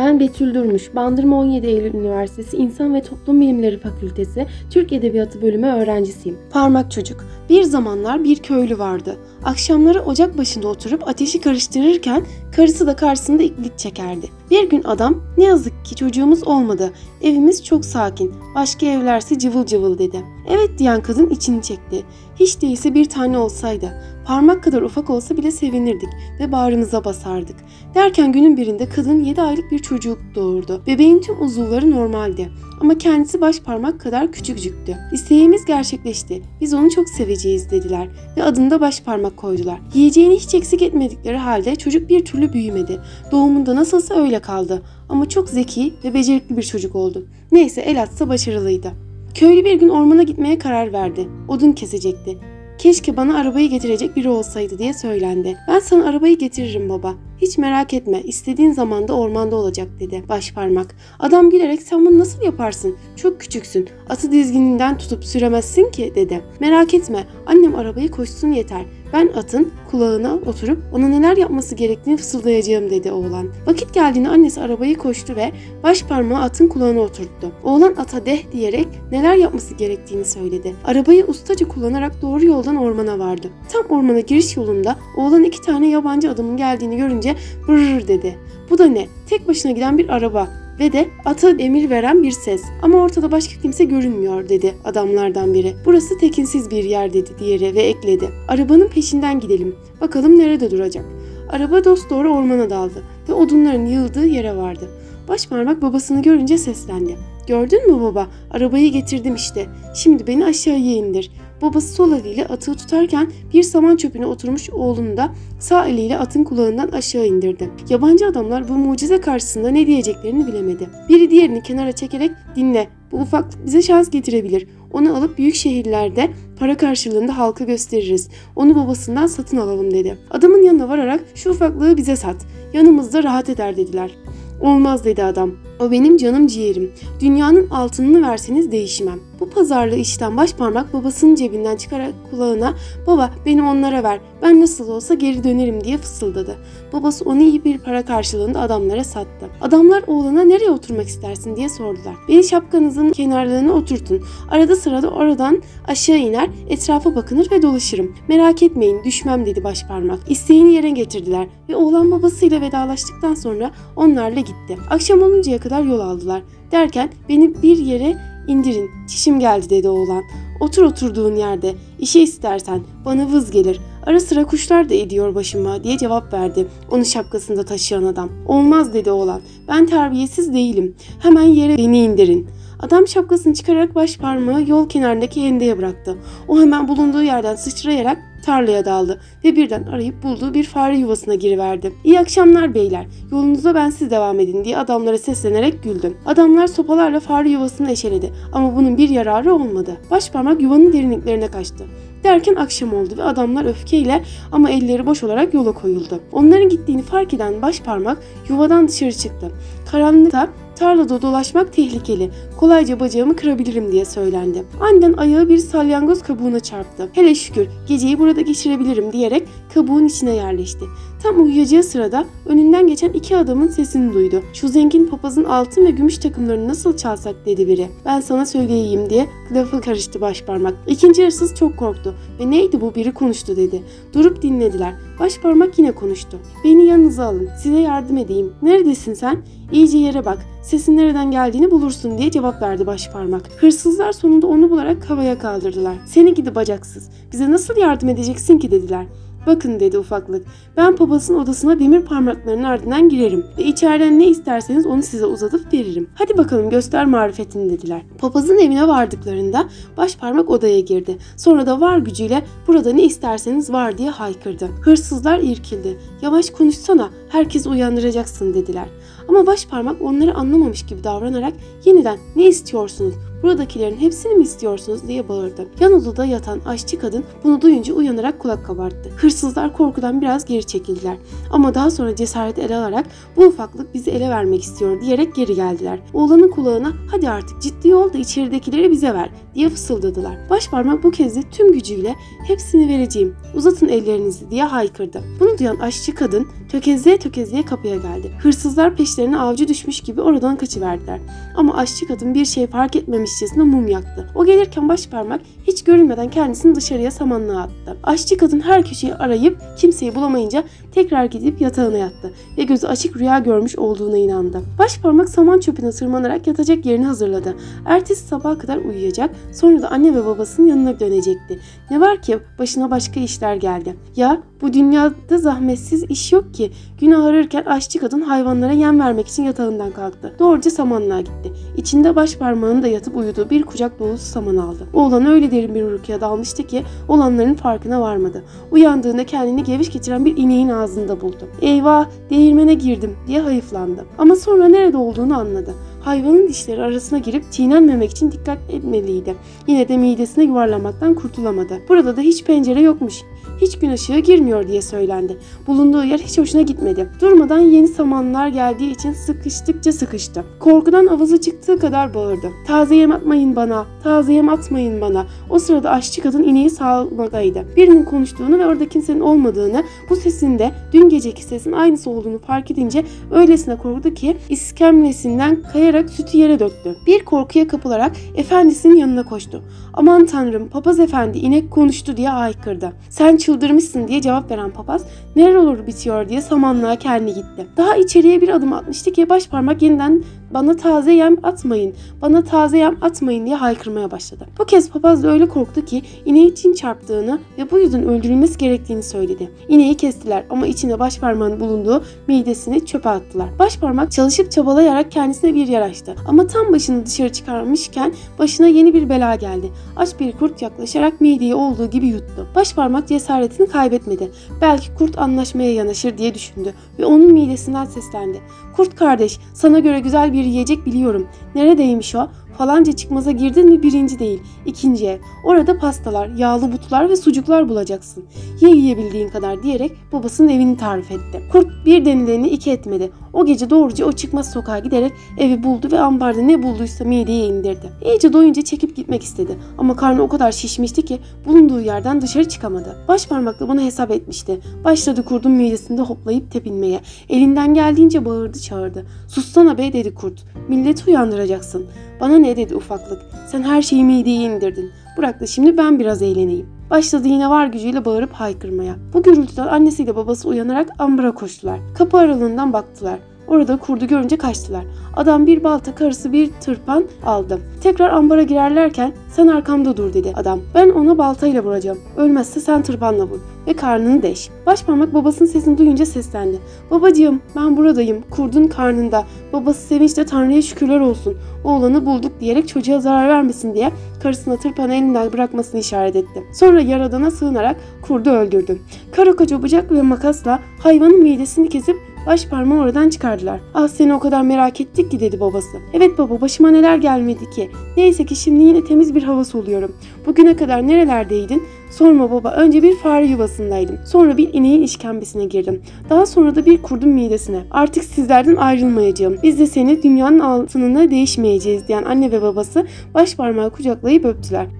Ben Betül Durmuş, Bandırma 17 Eylül Üniversitesi İnsan ve Toplum Bilimleri Fakültesi Türk Edebiyatı Bölümü öğrencisiyim. Parmak çocuk. Bir zamanlar bir köylü vardı. Akşamları ocak başında oturup ateşi karıştırırken karısı da karşısında iklik çekerdi. Bir gün adam ne yazık ki çocuğumuz olmadı. Evimiz çok sakin. Başka evlerse cıvıl cıvıl dedi. Evet diyen kadın içini çekti. Hiç değilse bir tane olsaydı. Parmak kadar ufak olsa bile sevinirdik ve bağrımıza basardık. Derken günün birinde kadın 7 aylık bir çocuk doğurdu. Bebeğin tüm uzuvları normaldi ama kendisi baş parmak kadar küçücüktü. İsteğimiz gerçekleşti. Biz onu çok seveceğiz dediler ve adını da baş parmak koydular. Yiyeceğini hiç eksik etmedikleri halde çocuk bir türlü büyümedi. Doğumunda nasılsa öyle kaldı ama çok zeki ve becerikli bir çocuk oldu. Neyse el atsa başarılıydı. Köylü bir gün ormana gitmeye karar verdi. Odun kesecekti. Keşke bana arabayı getirecek biri olsaydı diye söylendi. Ben sana arabayı getiririm baba. Hiç merak etme istediğin zaman da ormanda olacak dedi baş parmak. Adam gülerek sen bunu nasıl yaparsın? Çok küçüksün. Atı dizgininden tutup süremezsin ki dedi. Merak etme annem arabayı koşsun yeter. Ben atın kulağına oturup ona neler yapması gerektiğini fısıldayacağım dedi oğlan. Vakit geldiğinde annesi arabayı koştu ve baş parmağı atın kulağına oturttu. Oğlan ata deh diyerek neler yapması gerektiğini söyledi. Arabayı ustaca kullanarak doğru yoldan ormana vardı. Tam ormana giriş yolunda oğlan iki tane yabancı adamın geldiğini görünce brrr dedi. Bu da ne? Tek başına giden bir araba ve de ata emir veren bir ses. Ama ortada başka kimse görünmüyor dedi adamlardan biri. Burası tekinsiz bir yer dedi diğeri ve ekledi. Arabanın peşinden gidelim. Bakalım nerede duracak. Araba dost doğru ormana daldı ve odunların yığıldığı yere vardı. Başparmak babasını görünce seslendi. Gördün mü baba? Arabayı getirdim işte. Şimdi beni aşağıya indir. Babası sol eliyle atığı tutarken bir saman çöpüne oturmuş oğlunu da sağ eliyle atın kulağından aşağı indirdi. Yabancı adamlar bu mucize karşısında ne diyeceklerini bilemedi. Biri diğerini kenara çekerek dinle bu ufaklık bize şans getirebilir. Onu alıp büyük şehirlerde para karşılığında halka gösteririz. Onu babasından satın alalım dedi. Adamın yanına vararak şu ufaklığı bize sat. Yanımızda rahat eder dediler. Olmaz dedi adam. O benim canım ciğerim. Dünyanın altınını verseniz değişmem. Bu pazarlığı işten baş parmak babasının cebinden çıkarak kulağına baba beni onlara ver ben nasıl olsa geri dönerim diye fısıldadı. Babası onu iyi bir para karşılığında adamlara sattı. Adamlar oğlana nereye oturmak istersin diye sordular. Beni şapkanızın kenarlarına oturtun. Arada sırada oradan aşağı iner etrafa bakınır ve dolaşırım. Merak etmeyin düşmem dedi baş parmak. İsteğini yerine getirdiler ve oğlan babasıyla vedalaştıktan sonra onlarla gitti. Akşam oluncaya kadar yol aldılar. Derken beni bir yere indirin çişim geldi dedi oğlan. Otur oturduğun yerde. İşe istersen. Bana vız gelir. Ara sıra kuşlar da ediyor başıma diye cevap verdi. Onu şapkasında taşıyan adam. Olmaz dedi oğlan. Ben terbiyesiz değilim. Hemen yere beni indirin. Adam şapkasını çıkararak baş parmağı yol kenarındaki hendeye bıraktı. O hemen bulunduğu yerden sıçrayarak tarlaya daldı ve birden arayıp bulduğu bir fare yuvasına giriverdi. İyi akşamlar beyler, yolunuza ben siz devam edin diye adamlara seslenerek güldüm. Adamlar sopalarla fare yuvasını eşeledi ama bunun bir yararı olmadı. Başparmak yuvanın derinliklerine kaçtı. Derken akşam oldu ve adamlar öfkeyle ama elleri boş olarak yola koyuldu. Onların gittiğini fark eden başparmak yuvadan dışarı çıktı. Karanlıkta tarlada dolaşmak tehlikeli. Kolayca bacağımı kırabilirim diye söylendi. Aniden ayağı bir salyangoz kabuğuna çarptı. Hele şükür geceyi burada geçirebilirim diyerek kabuğun içine yerleşti. Tam uyuyacağı sırada önünden geçen iki adamın sesini duydu. Şu zengin papazın altın ve gümüş takımlarını nasıl çalsak dedi biri. Ben sana söyleyeyim diye lafa karıştı başparmak. İkinci hırsız çok korktu ve neydi bu biri konuştu dedi. Durup dinlediler. Başparmak yine konuştu. Beni yanınıza alın size yardım edeyim. Neredesin sen? İyice yere bak. Sesin nereden geldiğini bulursun diye cevap verdi başparmak. Hırsızlar sonunda onu bularak havaya kaldırdılar. Seni gidi bacaksız. Bize nasıl yardım edeceksin ki dediler. Bakın dedi ufaklık. Ben papazın odasına demir parmaklarının ardından girerim ve içeriden ne isterseniz onu size uzatıp veririm. Hadi bakalım göster marifetini dediler. Papazın evine vardıklarında baş parmak odaya girdi. Sonra da var gücüyle burada ne isterseniz var diye haykırdı. Hırsızlar irkildi. Yavaş konuşsana herkes uyandıracaksın dediler. Ama baş parmak onları anlamamış gibi davranarak yeniden ne istiyorsunuz Buradakilerin hepsini mi istiyorsunuz diye bağırdı. Yan odada yatan aşçı kadın bunu duyunca uyanarak kulak kabarttı. Hırsızlar korkudan biraz geri çekildiler. Ama daha sonra cesaret ele alarak bu ufaklık bizi ele vermek istiyor diyerek geri geldiler. Oğlanın kulağına hadi artık ciddi ol da içeridekileri bize ver diye fısıldadılar. Başparmak bu kez de tüm gücüyle hepsini vereceğim uzatın ellerinizi diye haykırdı. Bunu duyan aşçı kadın tökezleye tökezleye kapıya geldi. Hırsızlar peşlerine avcı düşmüş gibi oradan kaçıverdiler. Ama aşçı kadın bir şey fark etmemişçesine mum yaktı. O gelirken başparmak hiç görünmeden kendisini dışarıya samanlığa attı. Aşçı kadın her köşeyi arayıp kimseyi bulamayınca tekrar gidip yatağına yattı ve gözü açık rüya görmüş olduğuna inandı. Başparmak saman çöpüne tırmanarak yatacak yerini hazırladı. Ertesi sabaha kadar uyuyacak, sonra da anne ve babasının yanına dönecekti. Ne var ki başına başka işler geldi. Ya bu dünyada zahmetsiz iş yok ki. Gün ağrırken aşçı kadın hayvanlara yem vermek için yatağından kalktı. Doğruca samanlığa gitti. İçinde baş parmağında yatıp uyuduğu bir kucak dolusu saman aldı. Oğlan öyle derin bir uykuya dalmıştı ki olanların farkına varmadı. Uyandığında kendini geviş getiren bir ineğin ağzında buldu. Eyvah değirmene girdim diye hayıflandı. Ama sonra nerede olduğunu anladı. Hayvanın dişleri arasına girip çiğnenmemek için dikkat etmeliydi. Yine de midesine yuvarlamaktan kurtulamadı. Burada da hiç pencere yokmuş. Hiç gün ışığı girmiyor diye söylendi. Bulunduğu yer hiç hoşuna gitmedi. Durmadan yeni samanlar geldiği için sıkıştıkça sıkıştı. Korkudan avazı çıktığı kadar bağırdı. Taze yem atmayın bana, taze yem atmayın bana. O sırada aşçı kadın ineği sağlamadaydı. Birinin konuştuğunu ve orada kimsenin olmadığını, bu sesin de dün geceki sesin aynısı olduğunu fark edince öylesine korktu ki iskemlesinden kayarak sütü yere döktü. Bir korkuya kapılarak efendisinin yanına koştu. Aman tanrım papaz efendi inek konuştu diye haykırdı. Sen çıldırmışsın diye cevap veren papaz neler olur bitiyor diye samanlığa kendi gitti. Daha içeriye bir adım atmıştı ki baş parmak yeniden bana taze yem atmayın, bana taze yem atmayın diye haykırmaya başladı. Bu kez papaz da öyle korktu ki ineği için çarptığını ve bu yüzden öldürülmesi gerektiğini söyledi. İneği kestiler ama içinde baş parmağın bulunduğu midesini çöpe attılar. Baş parmak çalışıp çabalayarak kendisine bir yer açtı. Ama tam başını dışarı çıkarmışken başına yeni bir bela geldi. Aç bir kurt yaklaşarak mideyi olduğu gibi yuttu. Baş parmak cesaretini kaybetmedi. Belki kurt anlaşmaya yanaşır diye düşündü ve onun midesinden seslendi. Kurt kardeş sana göre güzel bir yiyecek biliyorum. Neredeymiş o? Falanca çıkmaza girdin mi birinci değil, ikinci ev. Orada pastalar, yağlı butlar ve sucuklar bulacaksın. Ye yiyebildiğin kadar diyerek babasının evini tarif etti. Kurt bir denileni iki etmedi. O gece doğruca o çıkmaz sokağa giderek evi buldu ve ambarda ne bulduysa mideye indirdi. İyice doyunca çekip gitmek istedi. Ama karnı o kadar şişmişti ki bulunduğu yerden dışarı çıkamadı. Baş parmakla bunu hesap etmişti. Başladı kurdun midesinde hoplayıp tepinmeye. Elinden geldiğince bağırdı çağırdı. Sussana be dedi kurt. Milleti uyandıracaksın. Bana ne dedi ufaklık. Sen her şeyi mideye indirdin. Bırak da şimdi ben biraz eğleneyim. Başladı yine var gücüyle bağırıp haykırmaya. Bu gürültüden annesiyle babası uyanarak ambara koştular. Kapı aralığından baktılar. Orada kurdu görünce kaçtılar. Adam bir balta karısı bir tırpan aldı. Tekrar ambara girerlerken sen arkamda dur dedi adam. Ben ona baltayla vuracağım. Ölmezse sen tırpanla vur ve karnını deş. Başparmak babasının sesini duyunca seslendi. Babacığım ben buradayım kurdun karnında. Babası sevinçle Tanrı'ya şükürler olsun. Oğlanı bulduk diyerek çocuğa zarar vermesin diye karısına tırpanı elinden bırakmasını işaret etti. Sonra yaradana sığınarak kurdu öldürdü. Kara koca bıçak ve makasla hayvanın midesini kesip Baş parmağı oradan çıkardılar. Ah seni o kadar merak ettik ki dedi babası. Evet baba başıma neler gelmedi ki. Neyse ki şimdi yine temiz bir hava soluyorum. Bugüne kadar nerelerdeydin? Sorma baba önce bir fare yuvasındaydım. Sonra bir ineğin işkembesine girdim. Daha sonra da bir kurdun midesine. Artık sizlerden ayrılmayacağım. Biz de seni dünyanın altınına değişmeyeceğiz diyen anne ve babası baş parmağı kucaklayıp öptüler.